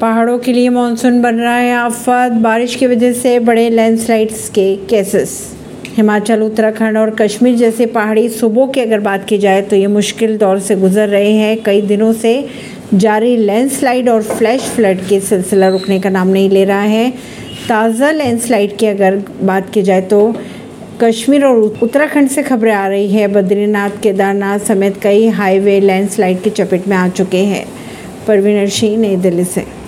पहाड़ों के लिए मानसून बन रहा है, आफत, बारिश की वजह से बड़े लैंडस्लाइड्स के केसेस हिमाचल, उत्तराखंड और कश्मीर जैसे पहाड़ी सूबों की अगर बात की जाए तो ये मुश्किल दौर से गुजर रहे हैं। कई दिनों से जारी लैंडस्लाइड और फ्लैश फ्लड के सिलसिला रुकने का नाम नहीं ले रहा है। ताज़ा लैंडस्लाइड की अगर बात की जाए तो कश्मीर और उत्तराखंड से खबरें आ रही है। बद्रीनाथ, केदारनाथ समेत कई हाईवे लैंडस्लाइड की चपेट में आ चुके हैं। परवीनर सिंह, नई दिल्ली से।